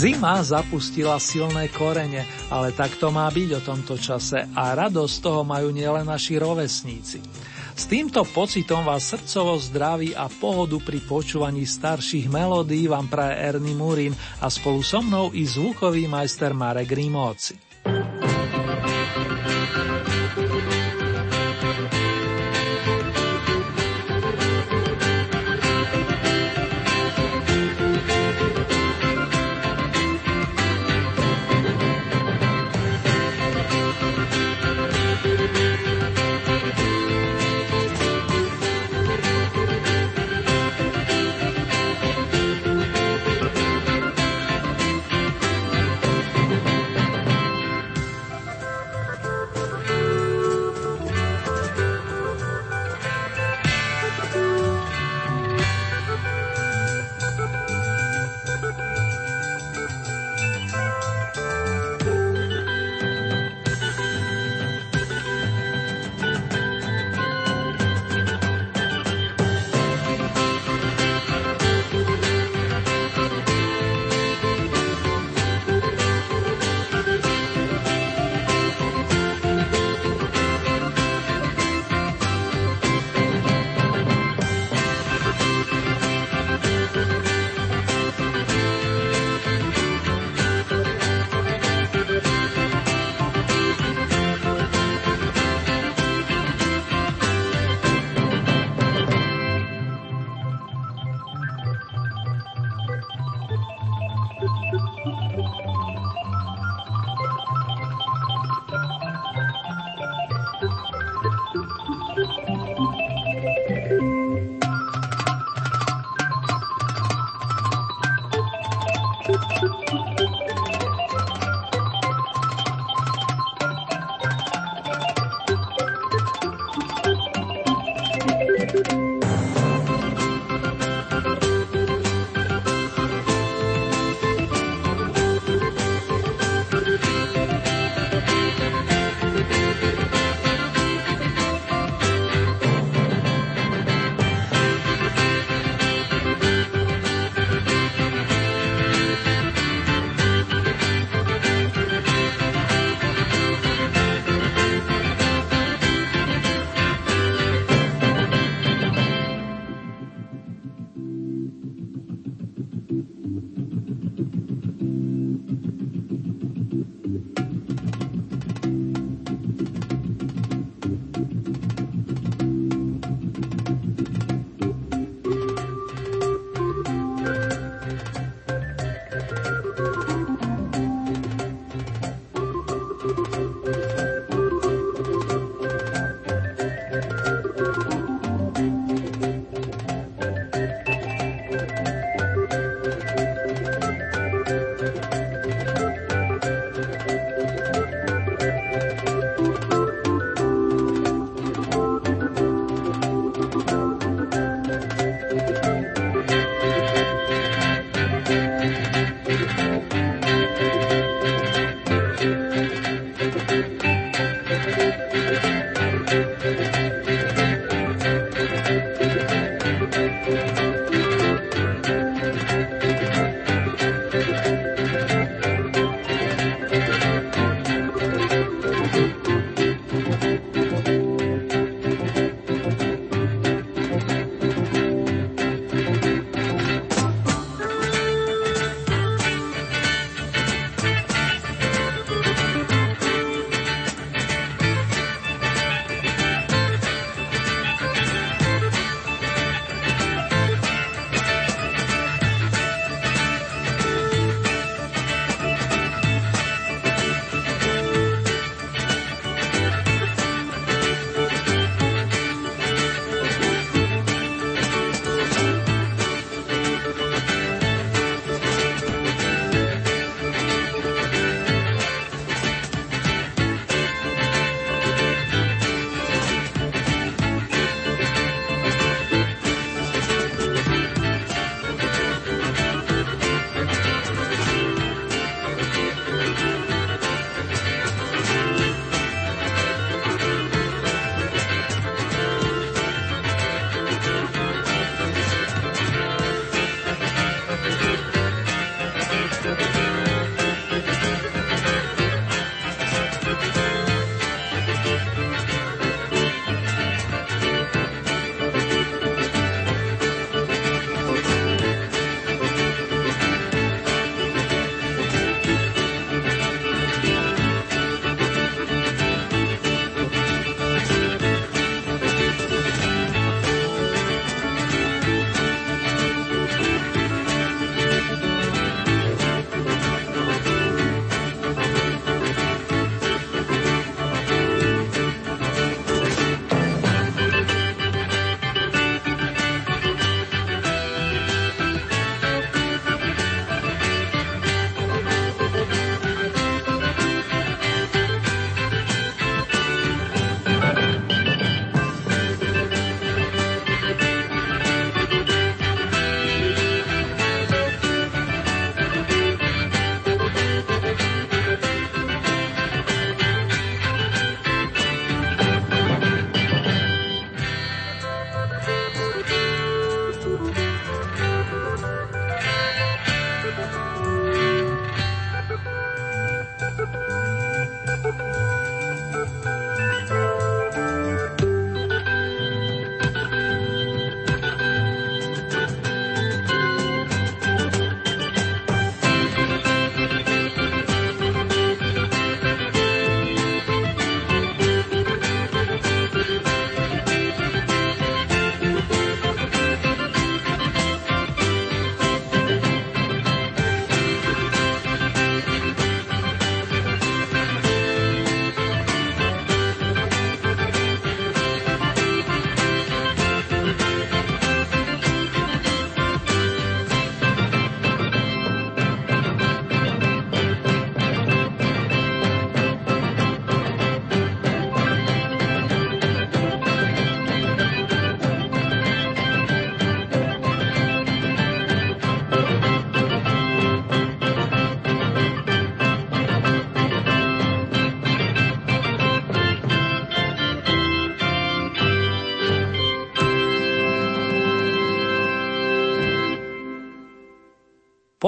Zima zapustila silné korene, ale tak to má byť o tomto čase a radosť toho majú nielen naši rovesníci. S týmto pocitom vás srdcovo zdraví a pohodu pri počúvaní starších melódií vám praje Ernie Murin a spolu so mnou i zvukový majster Marek Rimóci.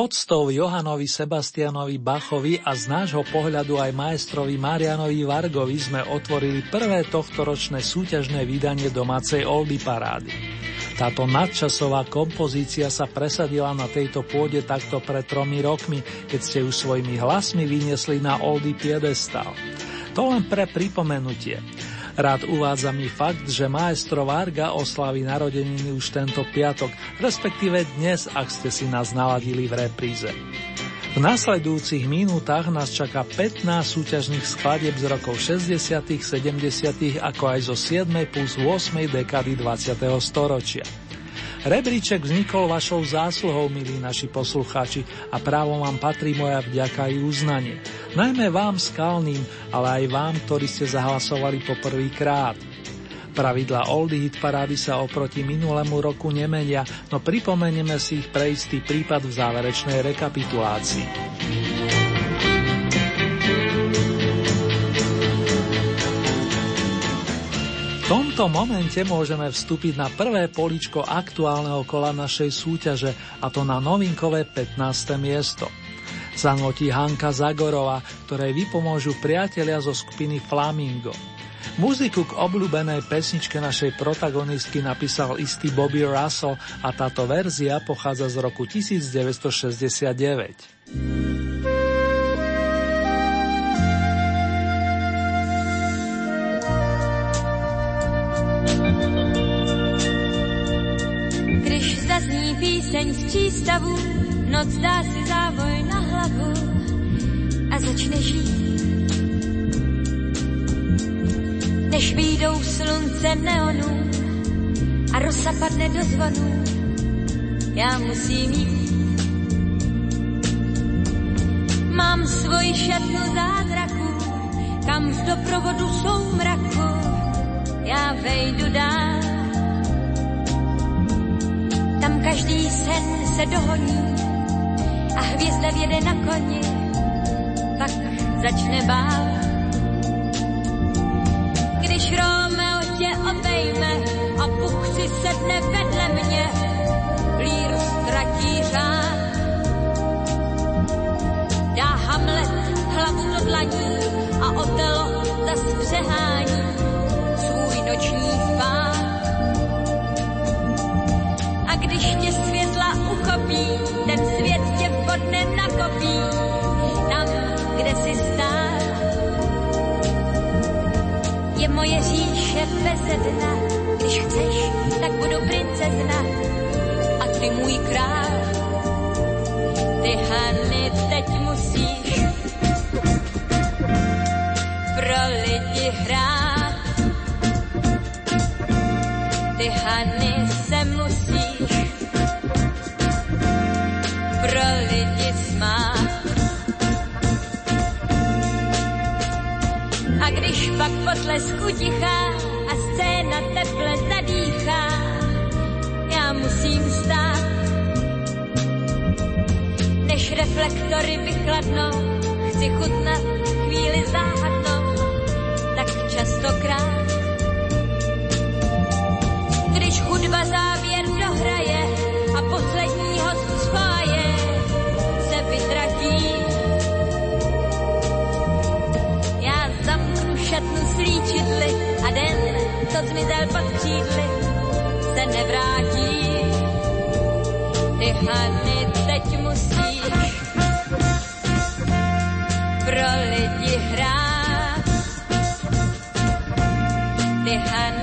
Podstou Johanovi Sebastianovi Bachovi a z nášho pohľadu aj majstrovi Marianovi Vargovi sme otvorili prvé tohtoročné súťažné vydanie domácej Oldy parády. Táto nadčasová kompozícia sa presadila na tejto pôde takto pred tromi rokmi, keď ste ju svojimi hlasmi vyniesli na Oldy piedestal. To len pre pripomenutie. Rád uvádzam i fakt, že maestro Varga oslaví narodeniny už tento piatok, respektíve dnes, ak ste si nás naladili v repríze. V nasledujúcich minútach nás čaká 15 súťažných skladieb z rokov 60., 70., ako aj zo 7. plus 8. dekady 20. storočia. Rebríček vznikol vašou zásluhou, milí naši poslucháči, a právom vám patrí moja vďaka i uznanie. Najmä vám skalným, ale aj vám, ktorí ste zahlasovali po prvý krát. Pravidla Oldie Hit parády sa oproti minulému roku nemenia, no pripomenieme si ich pre istý prípad v záverečnej rekapitulácii. Tomto momente môžeme vstúpiť na prvé poličko aktuálneho kola našej súťaže, a to na novinkové 15. miesto. Zanotí Hanka Zagorova, ktorej vypomôžu priatelia zo skupiny Flamingo. Muziku k obľúbenej pesničke našej protagonistky napísal istý Bobby Russell a táto verzia pochádza z roku 1969. píseň z noc dá si závoj na hlavu a začne žít. Než výjdou slunce neonů a rosa padne do zvonů, já musím jít. Mám svoji šatnu zázraku, kam v doprovodu soumraku já vejdu dál každý sen se dohoní a hvězda věde na koni, pak začne bál. Když Romeo tě obejme a si sedne vedle mě, líru ztratí řád. dlaní a otelo zas přehání svůj noční Je moje říše bez dna, když chceš, tak budu princezna a ty můj král. Ty Hany pak potlesku tichá a scéna teple zadýchá, já musím stát. Než reflektory vychladnou, chci chutnat chvíli záhadnou, tak častokrát. Když hudba závěr dohraje slíčidly a den, co zmizel pod křídly, se nevrátí. Ty Hany teď musíš pro lidi hrát. Ty Hany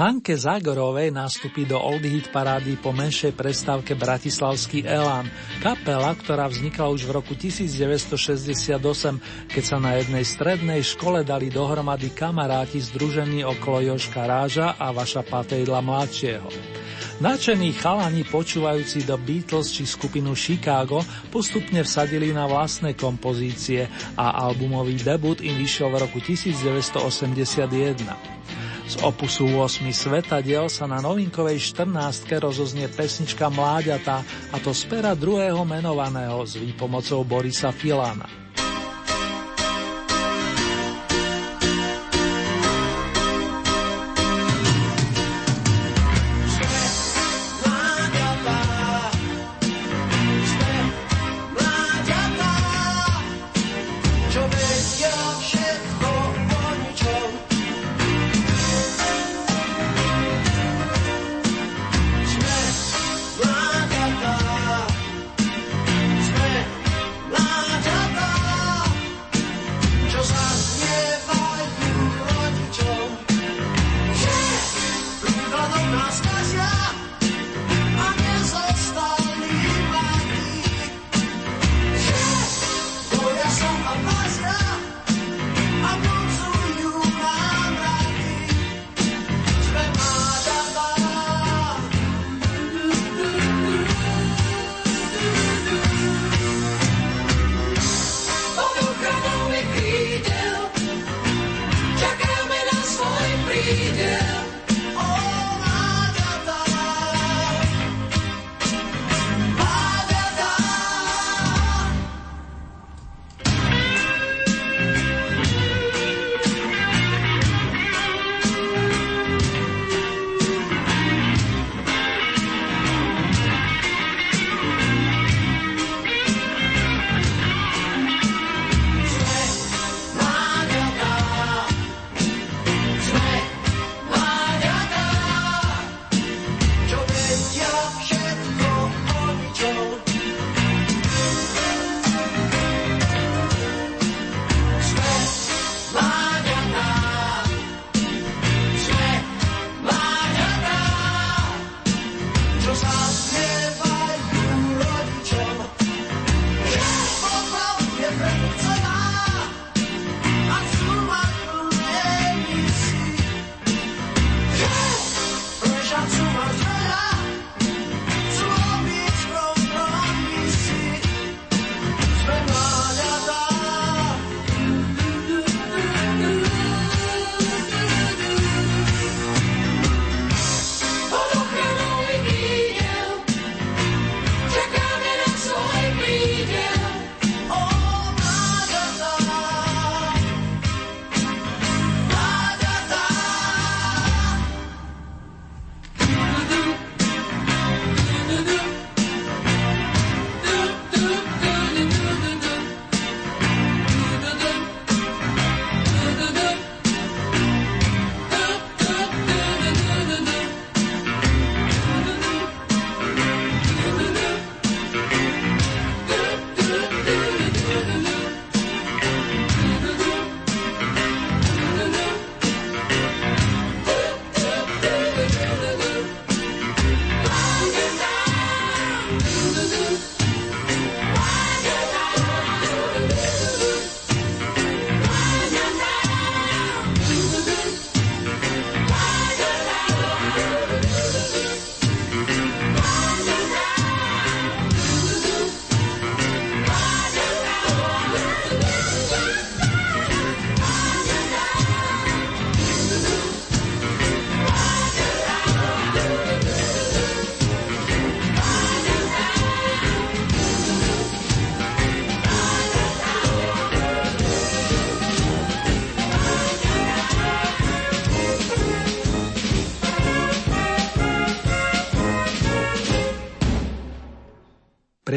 Hanke Zagorovej nastupí do Old Hit parády po menšej prestávke Bratislavský Elán, kapela, ktorá vznikla už v roku 1968, keď sa na jednej strednej škole dali dohromady kamaráti združení okolo Joška Ráža a Vaša Patejdla mladšieho. Načení chalani počúvajúci do Beatles či skupinu Chicago postupne vsadili na vlastné kompozície a albumový debut im vyšiel v roku 1981. Z opusu 8 svetadiel sa na novinkovej 14 rozoznie pesnička Mláďatá a to z pera druhého menovaného s výpomocou Borisa Filana.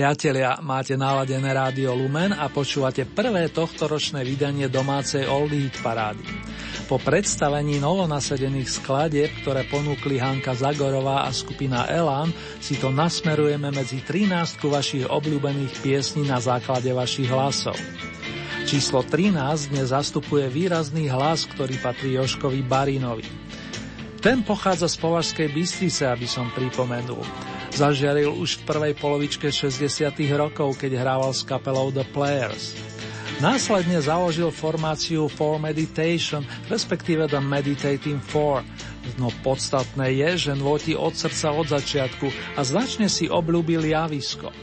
Priatelia, máte naladené rádio Lumen a počúvate prvé tohtoročné vydanie domácej Old Hit parády. Po predstavení novonasedených skladieb, ktoré ponúkli Hanka Zagorová a skupina Elan, si to nasmerujeme medzi 13 vašich obľúbených piesní na základe vašich hlasov. Číslo 13 dnes zastupuje výrazný hlas, ktorý patrí Joškovi Barinovi. Ten pochádza z Považskej Bystrice, aby som pripomenul. Zažiaril už v prvej polovičke 60. rokov, keď hrával s kapelou The Players. Následne založil formáciu For Meditation, respektíve The Meditating Four. No podstatné je, že nôti od srdca od začiatku a značne si obľúbil javisko.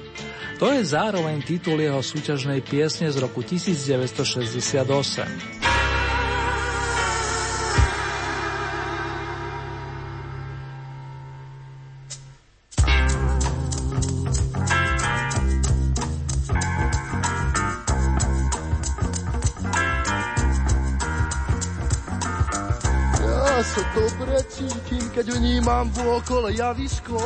To je zároveň titul jeho súťažnej piesne z roku 1968. vôkole javisko.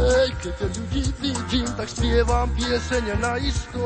Ej, keď ľudí vidím, tak spievam piesene na isto.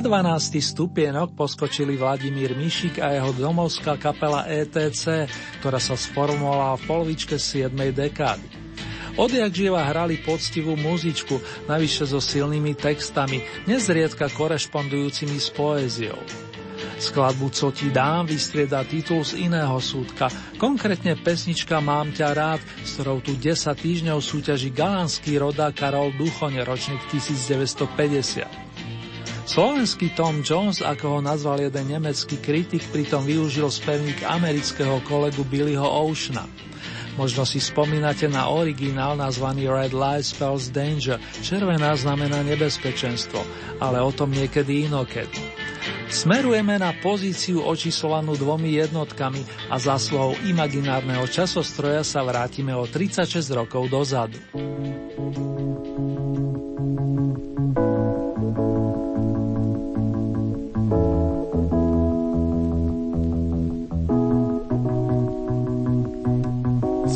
Na 12. stupienok poskočili Vladimír Mišik a jeho domovská kapela ETC, ktorá sa sformovala v polovičke 7. dekády. Odjak živa hrali poctivú muzičku, navyše so silnými textami, nezriedka korešpondujúcimi s poéziou. Skladbu Co ti dám vystrieda titul z iného súdka, konkrétne pesnička Mám ťa rád, s ktorou tu 10 týždňov súťaží galanský rodák Karol Duchoň, ročník 1950. Slovenský Tom Jones, ako ho nazval jeden nemecký kritik, pritom využil spevník amerického kolegu Billyho Oceana. Možno si spomínate na originál nazvaný Red Light Spells Danger, červená znamená nebezpečenstvo, ale o tom niekedy inokedy. Smerujeme na pozíciu očíslovanú dvomi jednotkami a za slovou imaginárneho časostroja sa vrátime o 36 rokov dozadu.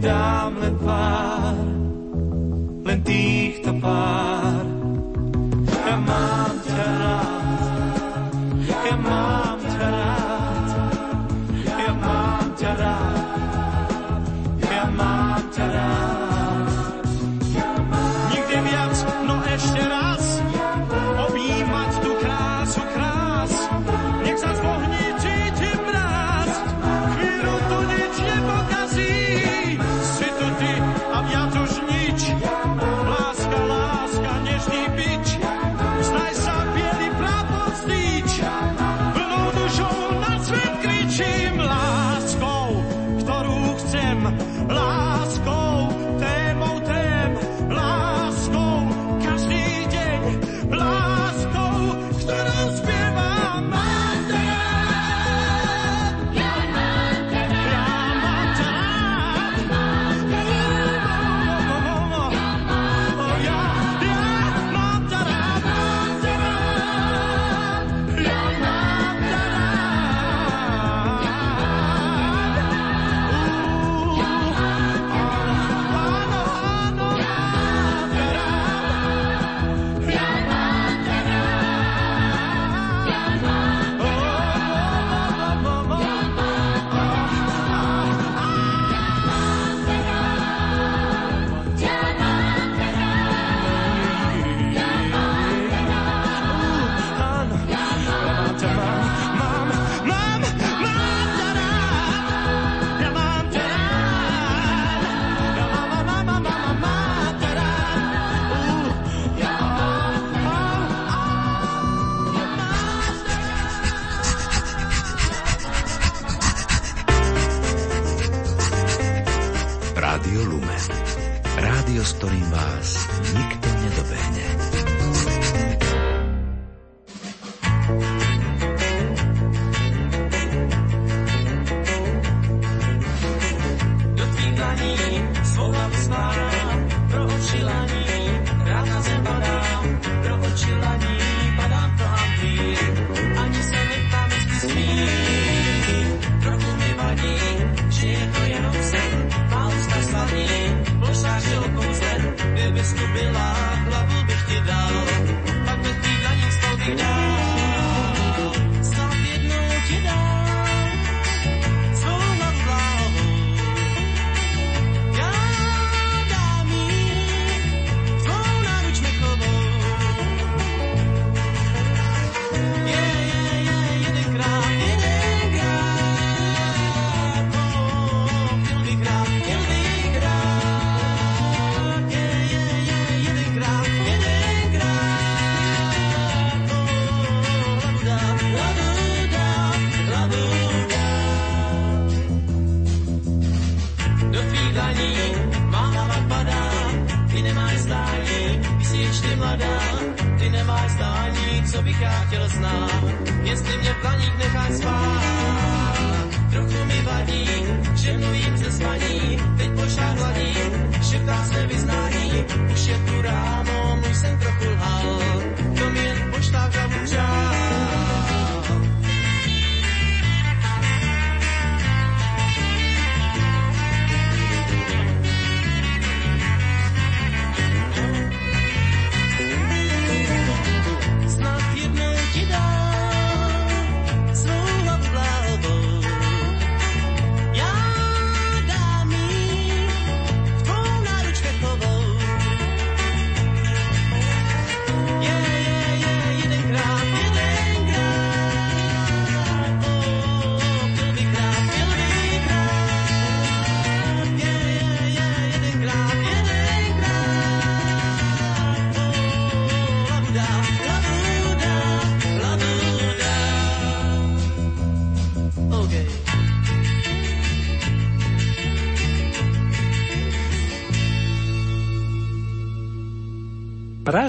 Die.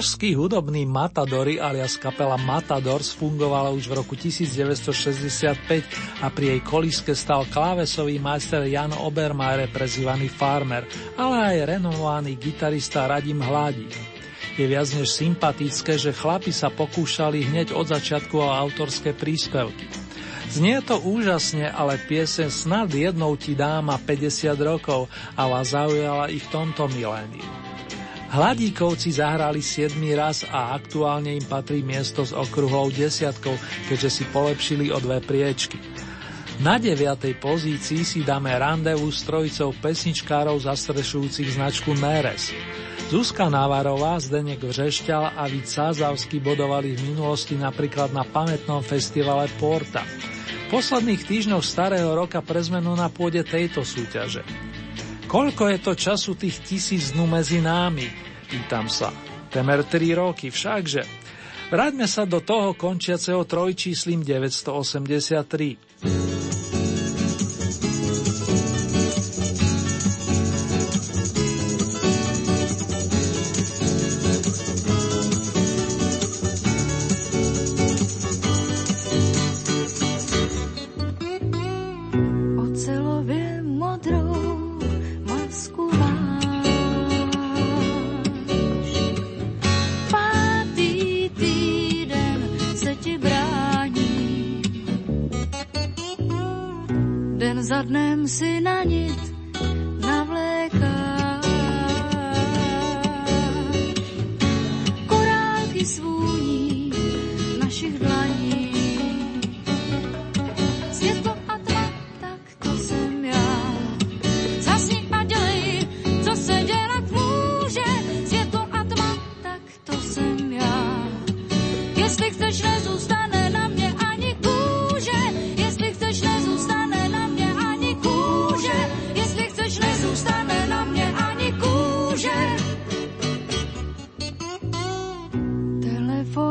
Pražskí hudobní Matadori alias kapela Matadors fungovala už v roku 1965 a pri jej koliske stal klávesový majster Jan Obermajre prezývaný Farmer, ale aj renomovaný gitarista Radim Hladík. Je viac než sympatické, že chlapi sa pokúšali hneď od začiatku o autorské príspevky. Znie to úžasne, ale piesen snad jednou ti dáma 50 rokov a vás zaujala i v tomto miléniu. Hladíkovci zahrali 7 raz a aktuálne im patrí miesto s okruhlou desiatkou, keďže si polepšili o dve priečky. Na deviatej pozícii si dáme randevu s trojicou pesničkárov zastrešujúcich značku Neres. Zuzka Navarová, Zdenek Vřešťal a Vít Sázavský bodovali v minulosti napríklad na pamätnom festivale Porta. V posledných týždňoch starého roka pre zmenu na pôde tejto súťaže. Koľko je to času tých tisíc dnú medzi námi? Pýtam sa. Temer 3 roky všakže. Vráťme sa do toho končiaceho trojčíslim 983.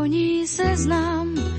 Tisíc dnů,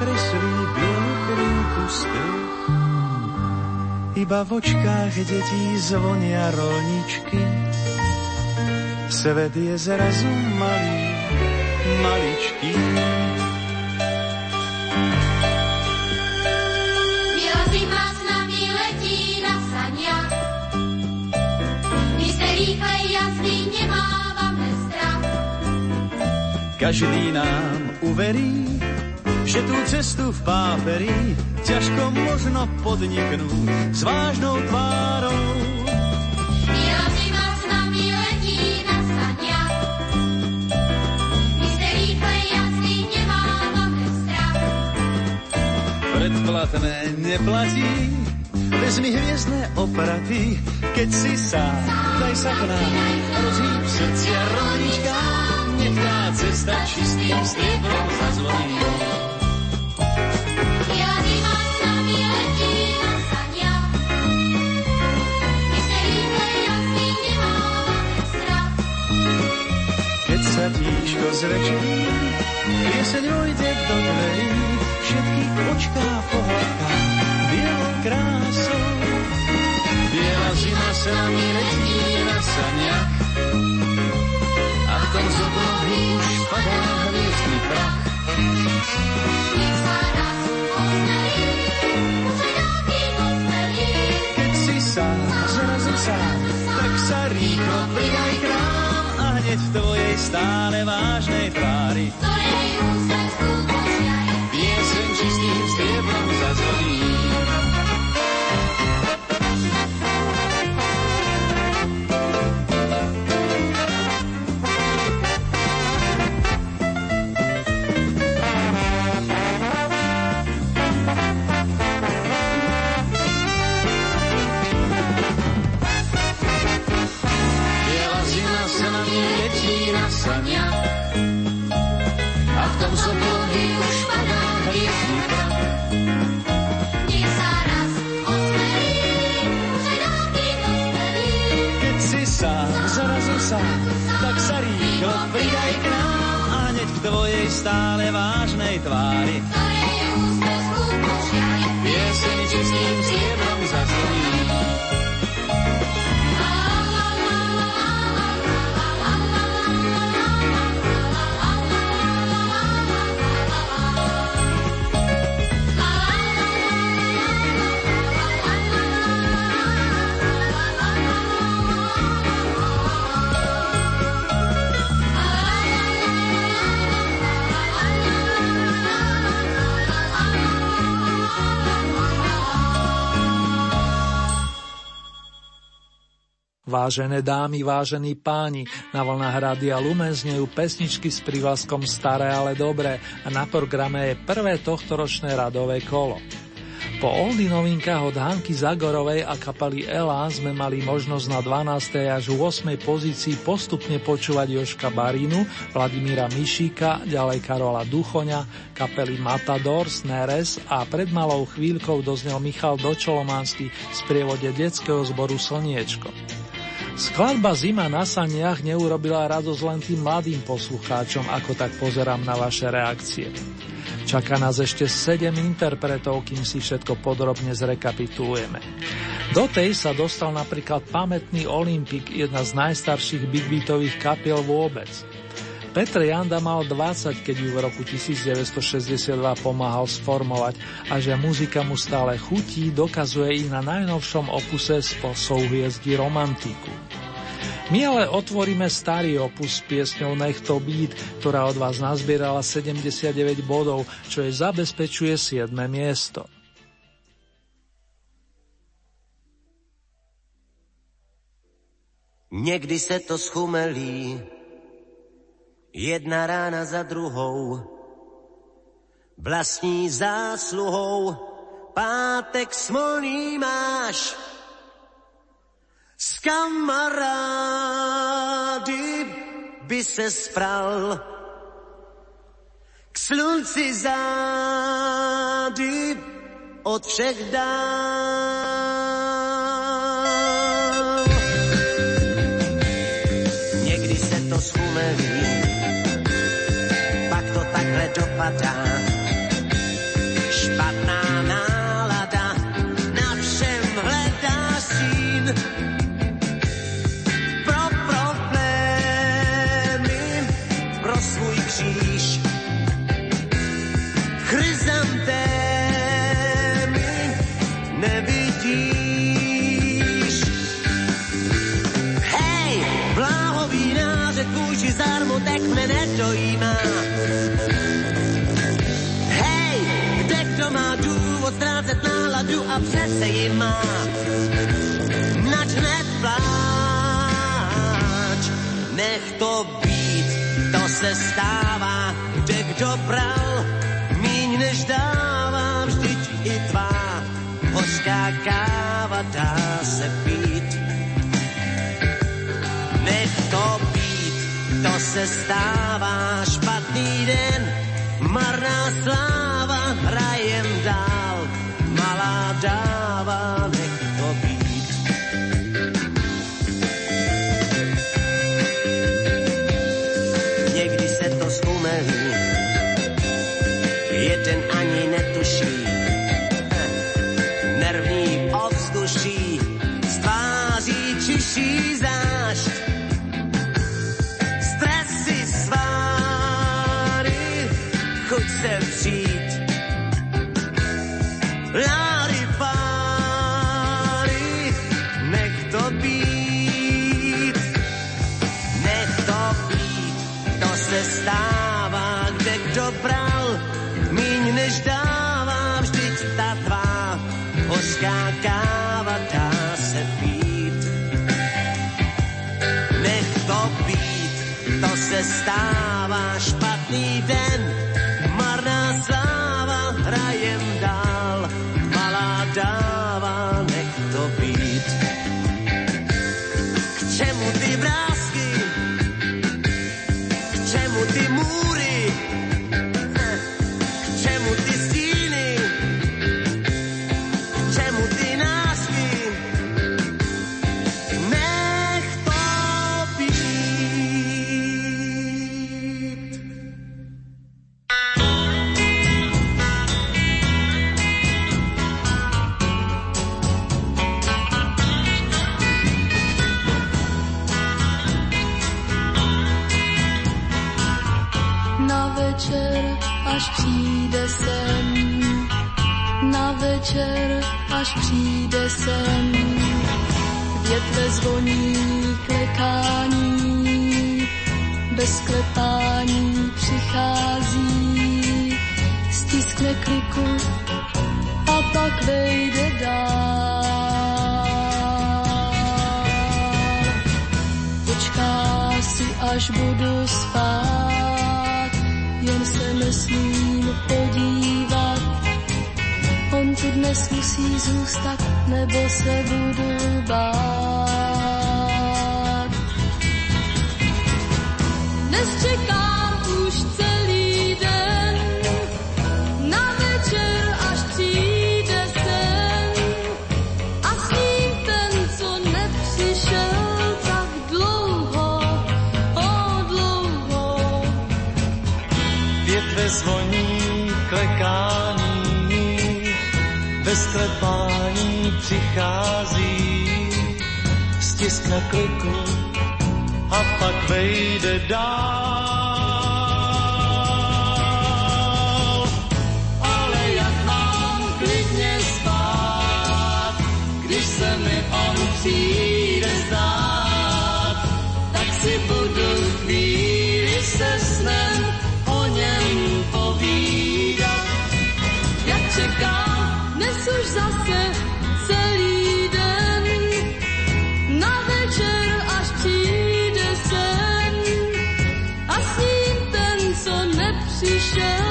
kreslí bielu spev, iba v očkách detí zvonia rolničky. Svet je zrazu malý, maličký. Biela zima s nami letí na saniach. My se rýchle jazdy nemávame strach. Každý nám uverí, že tú cestu v páperi ťažko možno podniknúť s vážnou tvárou. Biela zima s nami letí na saniach. My se rýchle jazdy nemávame strach. Predplatné neplatí, vezmi hviezdne opraty, keď si sám, daj sa k nám, rozhýb srdcia rolnička, nech tá cesta čistým striebrom zazvoní. Sa tíško zväčší, pieseň vojde do dverí, všetky očká pohľadká bielou krásou. Biela zima sa mi letí na saniach a v tom z už padá hviezdny prach. Keď si sám, zrazu sám, tak sa rýchlo pridaj k nám a hneď v tvojej stále vážnej tvári Ktorej úsmev skúpočiaje. Vážené dámy, vážení páni, na vlnách Rádia Lumen znejú pesničky s prívlaskom Staré, ale dobré a na programe je prvé tohtoročné radové kolo. Po oldy novinkách od Hanky Zagorovej a kapely Elán sme mali možnosť na 12. až 8. pozícii postupne počúvať Joška Barínu, Vladimíra Mišíka, ďalej Karola Duchoňa, kapely Matador, Neres a pred malou chvíľkou doznel Michal Dočolomanský v sprievode detského zboru Slniečko. Skladba Zima na saniach neurobila radosť len tým mladým poslucháčom, ako tak pozerám na vaše reakcie. Čaká nás ešte 7 interpretov, kým si všetko podrobne zrekapitulujeme. Do tej sa dostal napríklad pamätný Olympik, jedna z najstarších big beatových kapiel vôbec. Petr Janda mal 20, keď ju v roku 1962 pomáhal sformovať a že muzika mu stále chutí, dokazuje i na najnovšom opuse z souhviezdí romantiku. My ale otvoríme starý opus s piesňou Nech to být, ktorá od vás nazbierala 79 bodov, čo jej zabezpečuje 7. miesto. Někdy se to schumelí, Jedna rána za druhou, vlastní zásluhou, pátek smolný máš. S kamarády by se spral, k slunci zády od všech dál. Ji má. Nač nech to být, to se stává, kde kdo bral, míň než dává, vždyť i tvá hořká káva dá se pít. Nech to být, to se stává, špatný den, marná sláva, hrajem dál, malá až přijde sen, na večer, až přijde sen. Větve zvoní klekání, bez klepání přichází, stiskne kliku a pak vejde dál. Počká si, až budu spát, nesmím podívat. On tu dnes musí zůstat, nebo se budu bát. Dnes čekám zvoní klekání, bez klepání přichází, stiskne kliku a pak vejde dál. Ale jak mám klidně spát, když se mi on přijde zdát, tak si budu chvíli se snem povídat. Já čekám dnes už zase celý den, na večer až přijde sen a s ním ten, co nepřišel.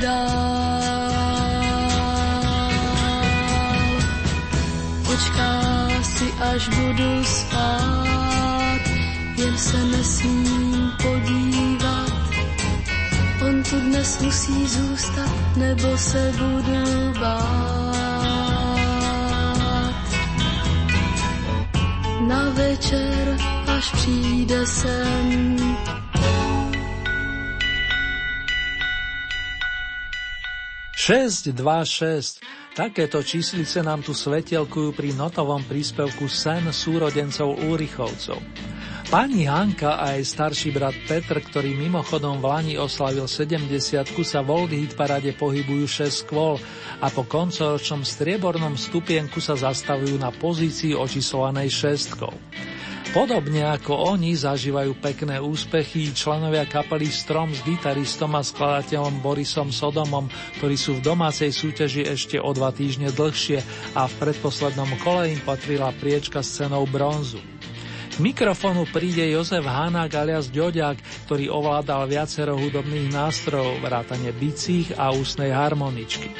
Dál. Počká si, až budu spát, jen se nesmím podívat. On tu dnes musí zůstat, nebo se budu bát. Na večer, až přijde sem, Šesť, dva, šesť. Takéto číslice nám tu svetelkujú pri notovom príspevku Sen súrodencov Úrichovcov. Pani Hanka a jej starší brat Petr, ktorý mimochodom v Lani oslavil 70 sa v Old Hit parade pohybujú 6 skôl a po koncoročnom striebornom stupienku sa zastavujú na pozícii očíslovanej šestkou. Podobne ako oni zažívajú pekné úspechy členovia kapely Strom s gitaristom a skladateľom Borisom Sodomom, ktorí sú v domácej súťaži ešte o dva týždne dlhšie a v predposlednom kole im patrila priečka s cenou bronzu. K mikrofonu príde Jozef Hanák alias Ďoďák, ktorý ovládal viacero hudobných nástrojov, vrátane bicích a ústnej harmoničky.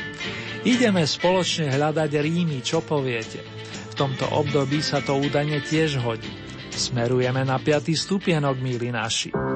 Ideme spoločne hľadať rímy, čo poviete? V tomto období sa to údajne tiež hodí. Smerujeme na piatý stupienok, milí naši.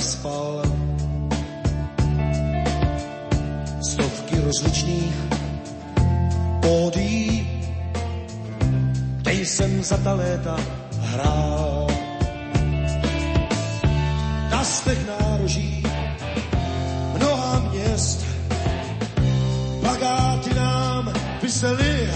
Spal. Stovky rozličných pódí, kde jsem za ta léta hrál. Na stech nároží mnoha měst plagáty nám vysely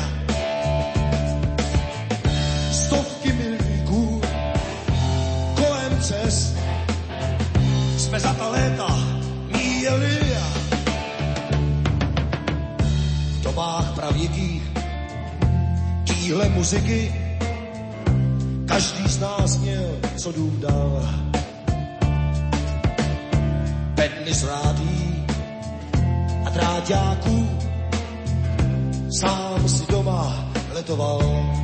tíhle muziky každý z nás měl co dům dal bedny z rádí a dráťáků sám si doma letoval.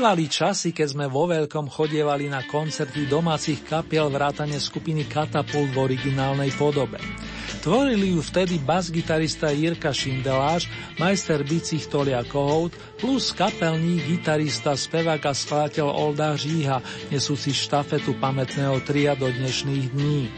Bývali časy, keď sme vo veľkom chodievali na koncerty domácich kapiel vrátane skupiny Katapult v originálnej podobe. Tvorili ju vtedy bas-gitarista Jirka Šindeláš, majster bicích Tolia Kohout, plus kapelník, gitarista, spevák a skladateľ Olda Žíha, nesúci štafetu pamätného tria do dnešných dní.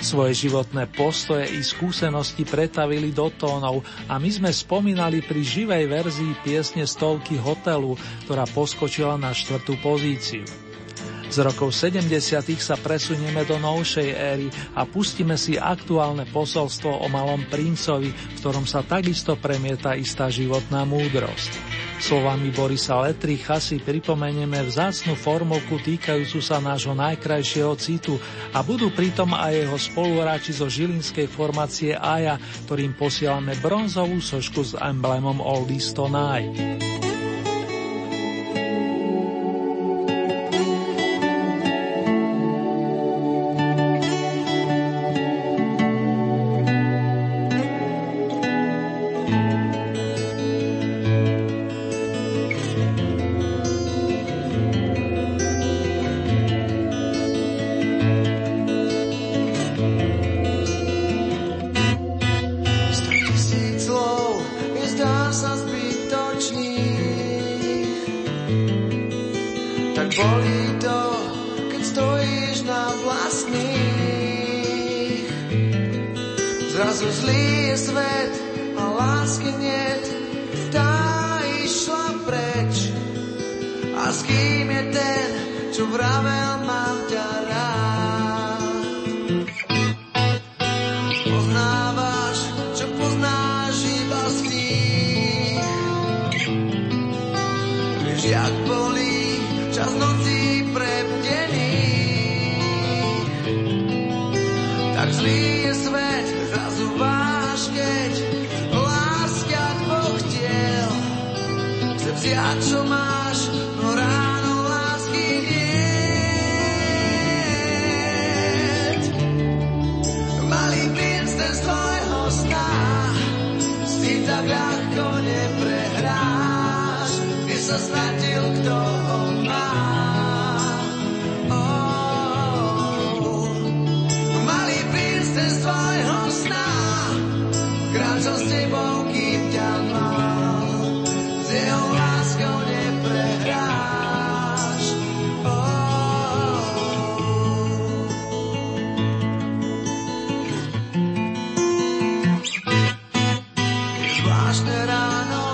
Svoje životné postoje i skúsenosti pretavili do tónov a my sme spomínali pri živej verzii piesne Stovky hotelu, ktorá poskočila na štvrtú pozíciu. Z rokov 70. sa presunieme do novšej éry a pustíme si aktuálne posolstvo o malom princovi, v ktorom sa takisto premieta istá životná múdrosť. Slovami Borisa Letricha si pripomenieme vzácnu formovku týkajúcu sa nášho najkrajšieho citu a budú pritom aj jeho spoluhráči zo žilinskej formácie Aja, ktorým posielame bronzovú sošku s emblémom Oldies Tonight. Zvláštne ráno,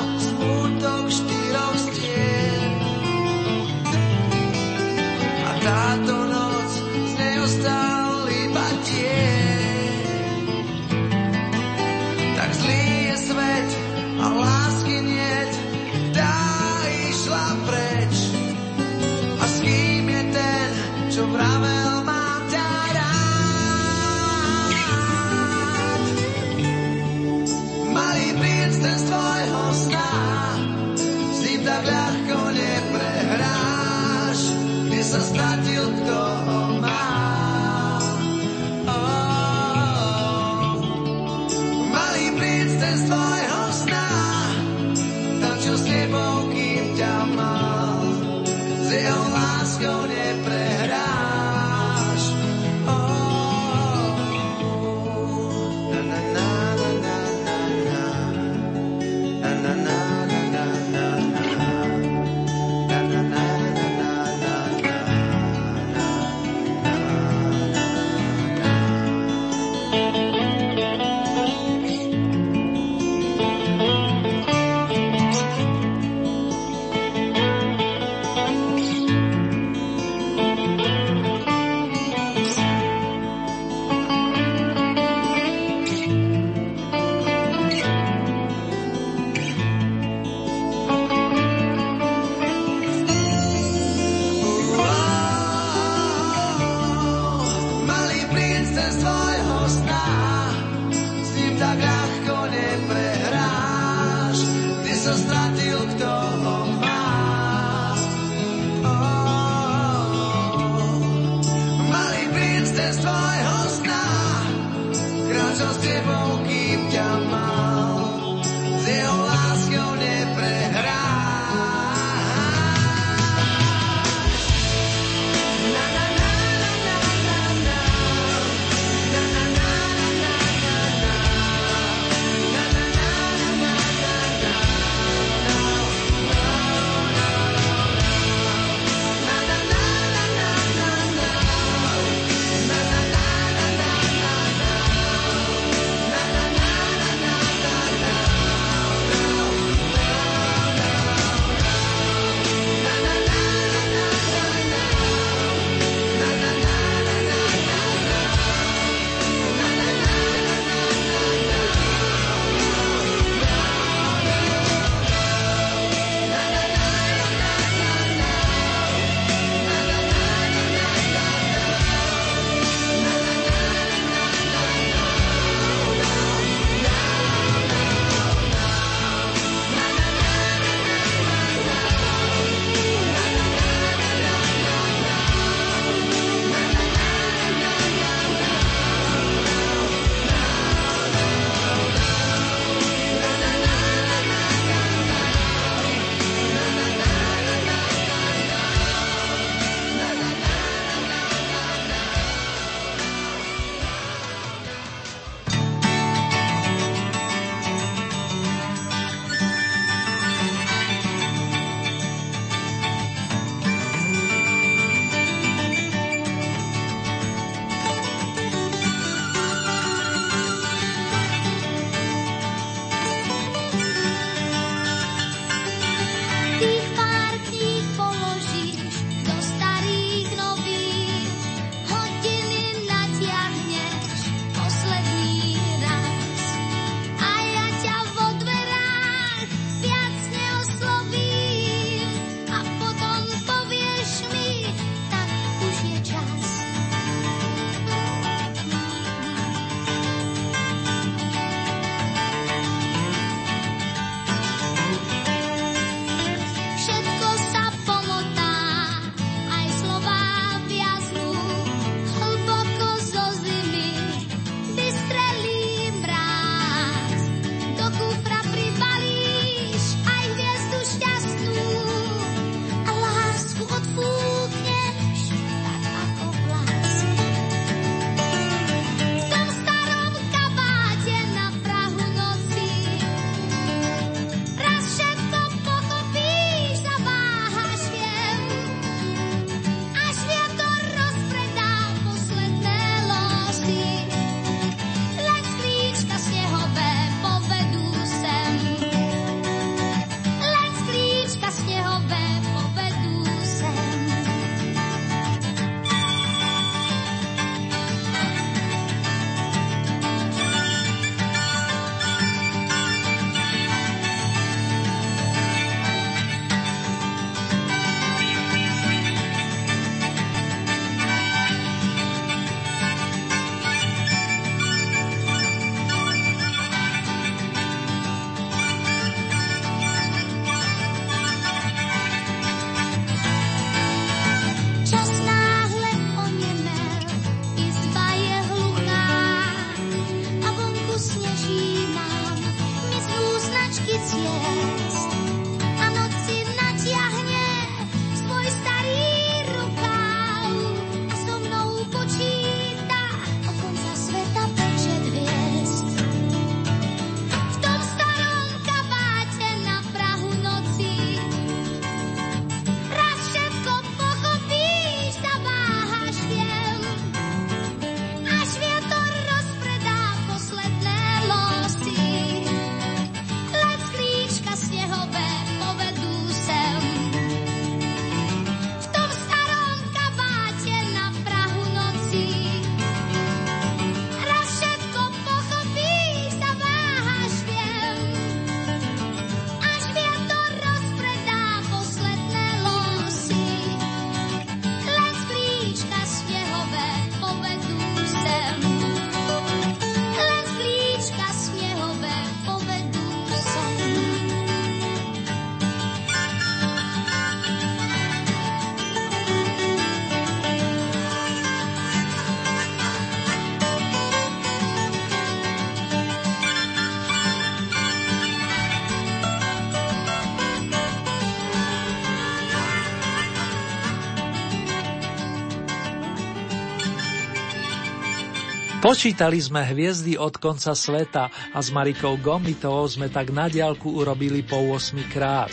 Počítali sme hviezdy od konca sveta a s Marikou Gomitovou sme tak na diálku urobili po 8 krát.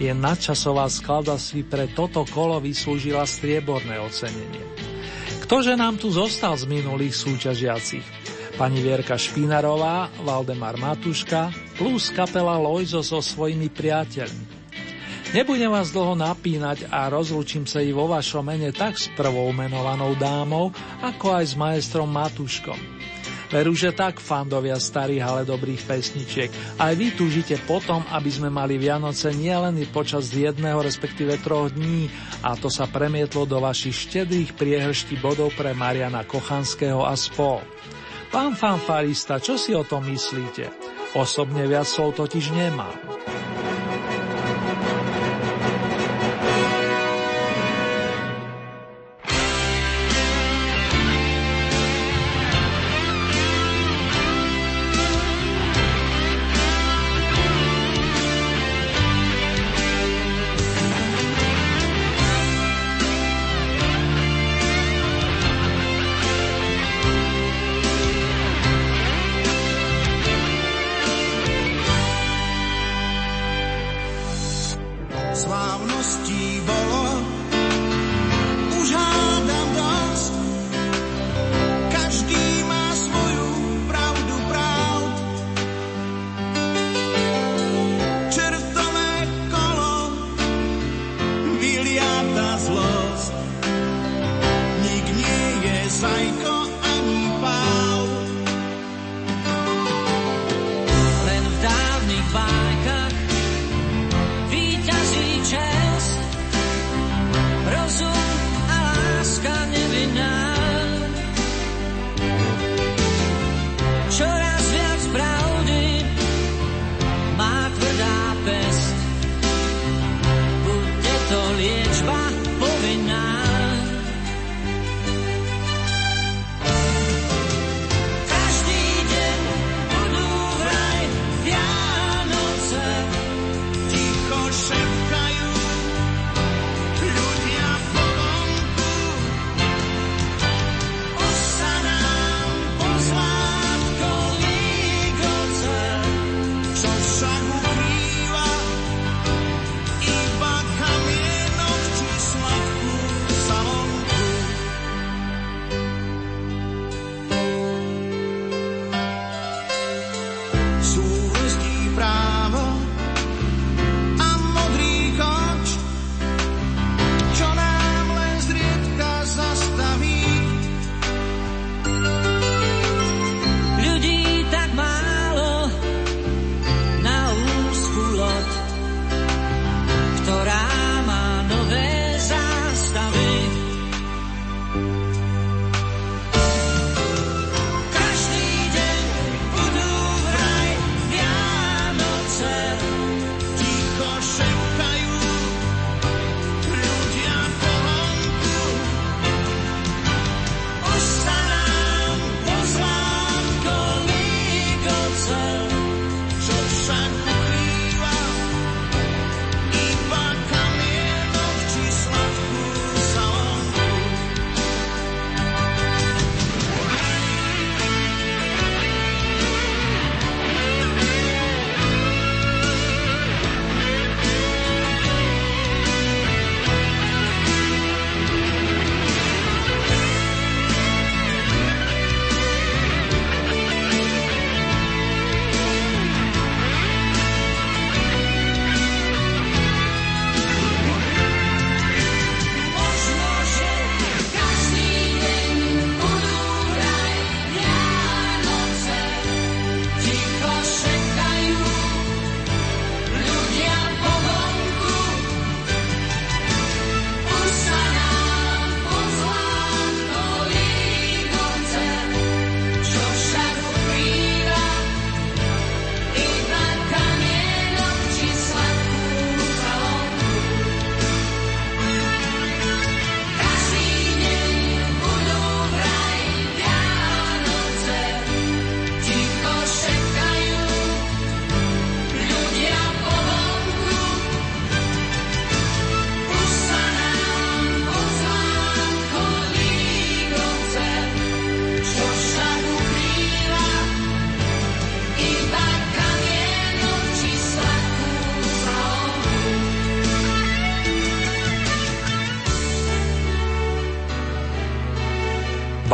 Je nadčasová skladba si pre toto kolo vyslúžila strieborné ocenenie. Ktože nám tu zostal z minulých súťažiacich? Pani Vierka Špinarová, Valdemar Matuška plus kapela Lojzo so svojimi priateľmi. Nebudem vás dlho napínať a rozlúčim sa i vo vašom mene tak s prvou menovanou dámou, ako aj s majstrom Matuškom. Veru, že tak, fandovia starých, ale dobrých pesničiek. Aj vy túžite potom, aby sme mali Vianoce nielen počas jedného, respektíve troch dní, a to sa premietlo do vašich štedrých priehrští bodov pre Mariana Kochanského a spol. Pán fanfarista, čo si o tom myslíte? Osobne viac slov totiž nemám.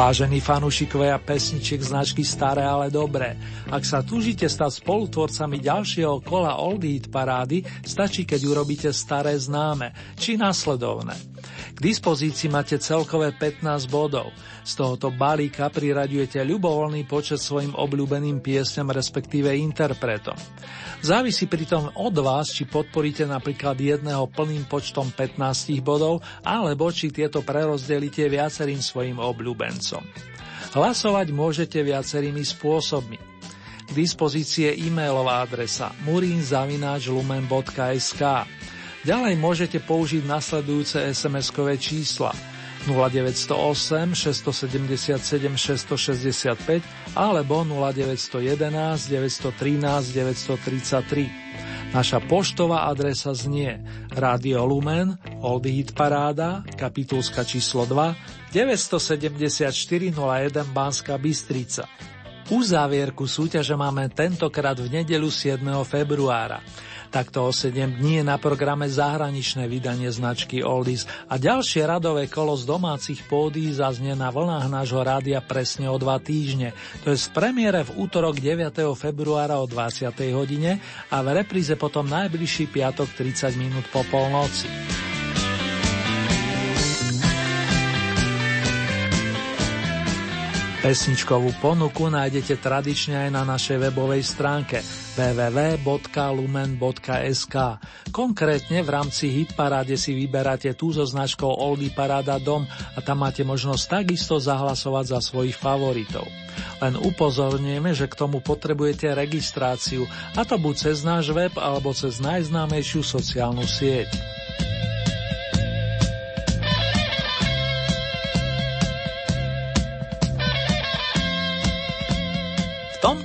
Vážení fanúšikovia pesničiek značky Staré, ale dobré. Ak sa túžite stať spolutvorcami ďalšieho kola Old Heat parády, stačí, keď urobíte staré známe, či následovné. K dispozícii máte celkové 15 bodov. Z tohoto balíka priraďujete ľubovoľný počet svojim obľúbeným piesňam, respektíve interpretom. Závisí pritom od vás, či podporíte napríklad jedného plným počtom 15 bodov, alebo či tieto prerozdelíte viacerým svojim obľúbencom. Hlasovať môžete viacerými spôsobmi. K dispozícii je e-mailová adresa murinzavináčlumen.sk Ďalej môžete použiť nasledujúce SMS-kové čísla 0908 677 665 alebo 0911 913 933. Naša poštová adresa znie Radio Lumen, Old Hit Paráda, kapitulska číslo 2, 974 01 Banská Bystrica. Uzávierku súťaže máme tentokrát v nedelu 7. februára. Takto o 7 dní je na programe zahraničné vydanie značky Oldies a ďalšie radové kolo z domácich pódy zaznie na vlnách nášho rádia presne o dva týždne. To je v premiére v útorok 9. februára o 20. hodine a v repríze potom najbližší piatok 30 minút po polnoci. Pesničkovú ponuku nájdete tradične aj na našej webovej stránke www.lumen.sk. Konkrétne v rámci Hitparáde si vyberáte tú so značkou Oldy Paráda Dom a tam máte možnosť takisto zahlasovať za svojich favoritov. Len upozorňujeme, že k tomu potrebujete registráciu, a to buď cez náš web alebo cez najznámejšiu sociálnu sieť.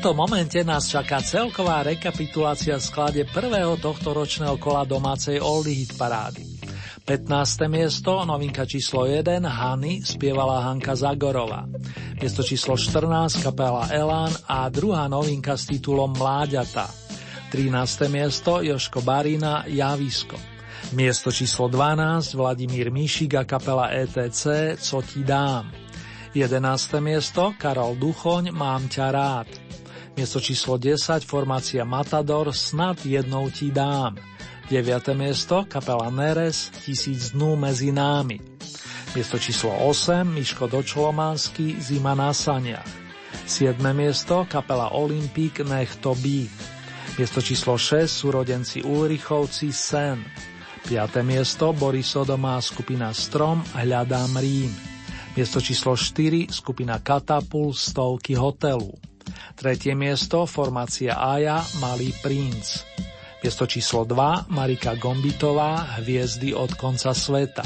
Tomto momente nás čaká celková rekapitulácia sklade prvého tohto ročného kola domácej Oldie Hit parády. 15. miesto, novinka číslo 1, Hany, spievala Hanka Zagorová. Miesto číslo 14, kapela Elán a druhá novinka s titulom Mláďata. 13. miesto, Joško Barina, Javisko. Miesto číslo 12, Vladimír Míšik a kapela ETC, Co ti dám. 11. miesto, Karol Duchoň, Mám ťa rád. Miesto číslo 10, formácia Matador, snad jednou ti dám. 9. miesto, kapela Neres, tisíc dnú medzi námi. Miesto číslo 8, Miško Dočolománsky, Zima na saniach. 7. miesto, kapela Olympik, Nech to bí. Miesto číslo 6, súrodenci Ulrichovci, Sen. 5. miesto, Boris Odomá, skupina Strom, Hľadám Rím. Miesto číslo 4, skupina Katapul, Stovky hotelu. Tretie miesto, formácia Aja, Malý princ. Miesto číslo 2, Marika Gombitová, Hviezdy od konca sveta.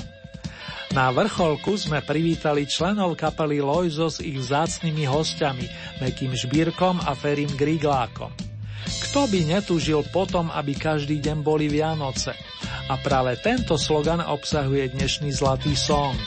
Na vrcholku sme privítali členov kapely Lojzo s ich vzácnými hostiami, Mekým Žbírkom a Ferim Griglákom. Kto by netúžil potom, aby každý deň boli Vianoce? A práve tento slogan obsahuje dnešný zlatý song.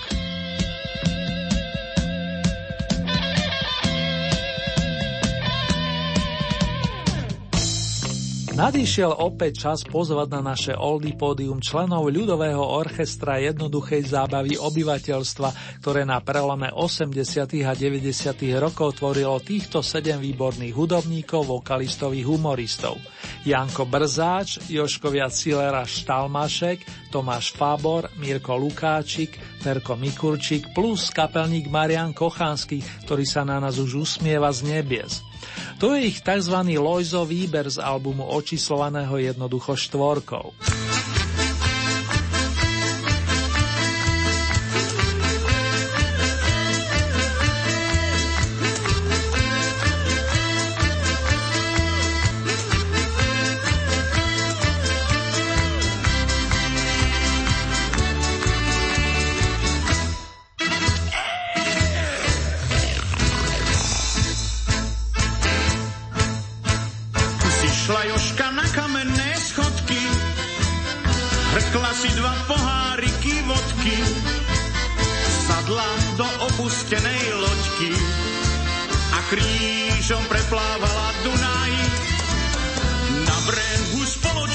Nadišiel opäť čas pozvať na naše oldy pódium členov ľudového orchestra jednoduchej zábavy obyvateľstva, ktoré na prelome 80. a 90. rokov tvorilo týchto sedem výborných hudobníkov, vokalistov humoristov. Janko Brzáč, Joškovia Cilera Štalmašek, Tomáš Fábor, Mirko Lukáčik, Perko Mikurčík plus kapelník Marian Kochánsky, ktorý sa na nás už usmieva z nebies. To je ich tzv. Lojzo výber z albumu očíslovaného jednoducho štvorkou.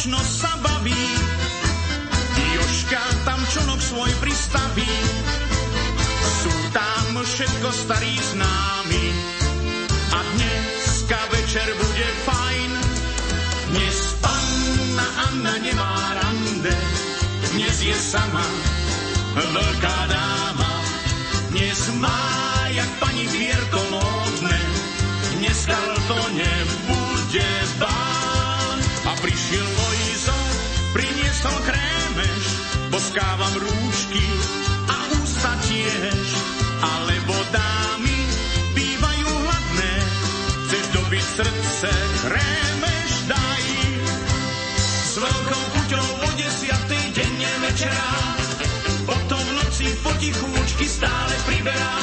Vážno sa baví, Joška tam člnok svoj pristaví. Sú tam všetko starí známi a dneska večer bude fajn. Dnes panna Anna nemá rande, dnes je sama veľká dáma. Dnes má jak pani Pierko módne, dnes to nebude bál. A prišiel priniesol krémeš, boskávam rúšky a ústa tiež, alebo dámy bývajú hladné, chceš dobiť srdce, krémeš daj. S veľkou chuťou o desiatej denne večera, potom v noci potichúčky stále priberá,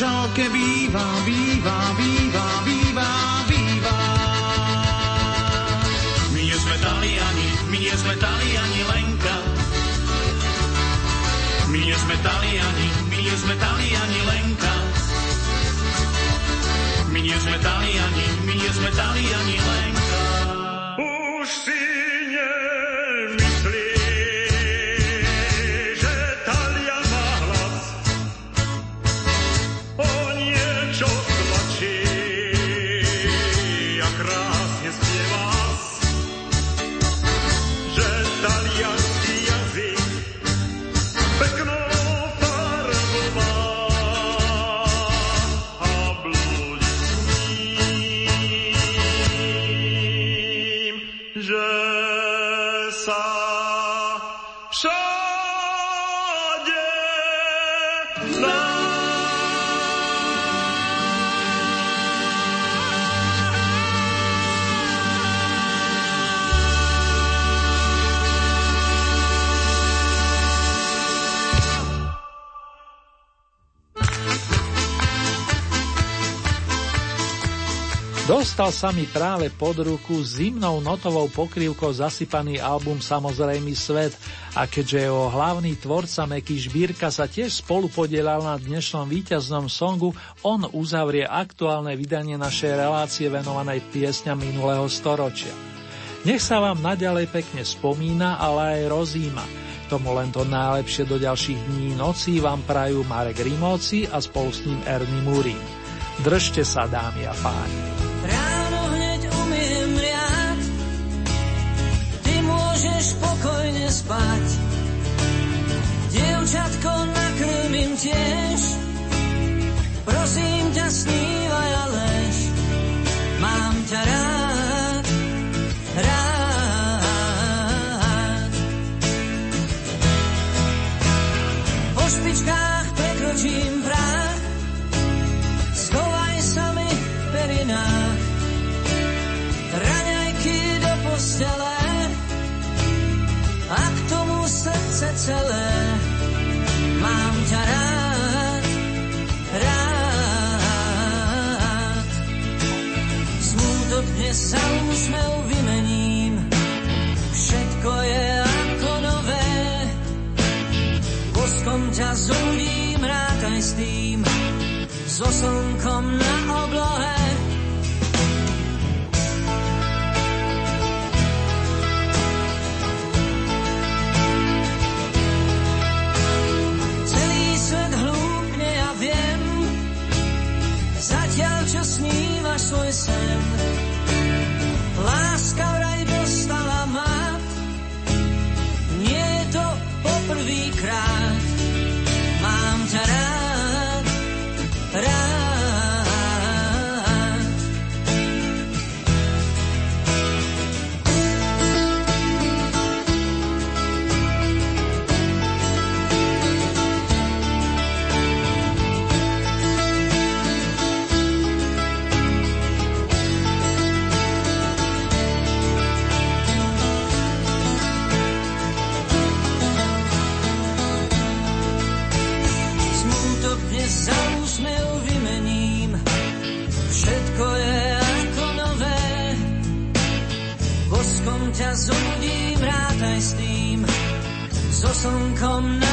žalke býva, býva, Dostal sa mi práve pod ruku zimnou notovou pokrývkou zasypaný album Samozrejmý svet a keďže jeho hlavný tvorca Meky Žbírka sa tiež spolu podielal na dnešnom víťaznom songu, on uzavrie aktuálne vydanie našej relácie venovanej piesňam minulého storočia. Nech sa vám naďalej pekne spomína, ale aj rozíma. Tomu len to najlepšie do ďalších dní nocí vám prajú Marek Rimóci a spolu s ním Ernie Murín. Držte sa, dámy a páni. Môžeš pokojne spať. Dievčatko nakrmím tiež, prosím ťa snívaj a lež. Mám ťa rád, rád. Po špičkách prekročím celé. Mám ťa rád, rád. Smutok dnes za úsmev vymením, všetko je ako nové. Boskom ťa zúdím, rátaj s tým, so slnkom na oblohe. Zobudím, rátaj s